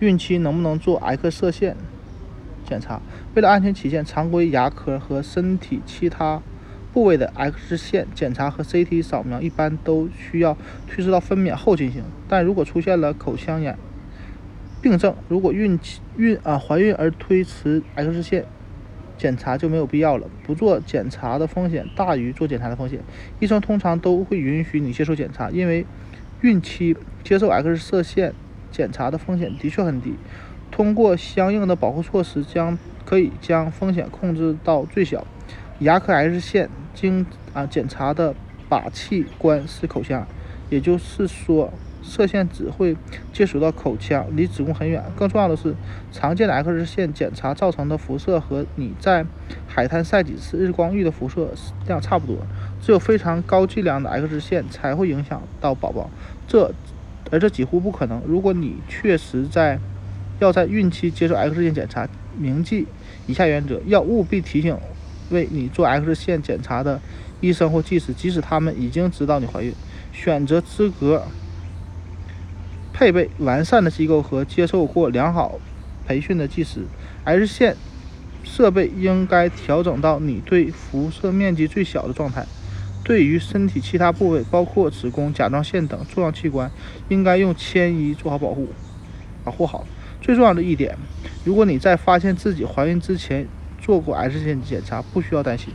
孕期能不能做 X 射线检查？为了安全起见，常规牙科和身体其他部位的 X 线检查和 CT 扫描一般都需要推迟到分娩后进行。但如果出现了口腔炎病症，如果孕期孕啊怀孕而推迟 X 线检查就没有必要了。不做检查的风险大于做检查的风险。医生通常都会允许你接受检查，因为孕期接受 X 射线检查的风险的确很低。通过相应的保护措施，将可以将风险控制到最小。牙科 X 线经啊检查的靶器官是口腔，也就是说。射线只会接触到口腔，离子宫很远。更重要的是，常见的 X 线检查造成的辐射和你在海滩晒几次日光浴的辐射量差不多。只有非常高剂量的 X 线才会影响到宝宝，这而这几乎不可能。如果你确实在要在孕期接受 X 线检查，铭记以下原则：要务必提醒为你做 X 线检查的医生或技师，即使他们已经知道你怀孕，选择资格。配备完善的机构和接受过良好培训的技师，X 线设备应该调整到你对辐射面积最小的状态。对于身体其他部位，包括子宫、甲状腺等重要器官，应该用铅衣做好保护，保护好。最重要的一点，如果你在发现自己怀孕之前做过 X 线检查，不需要担心。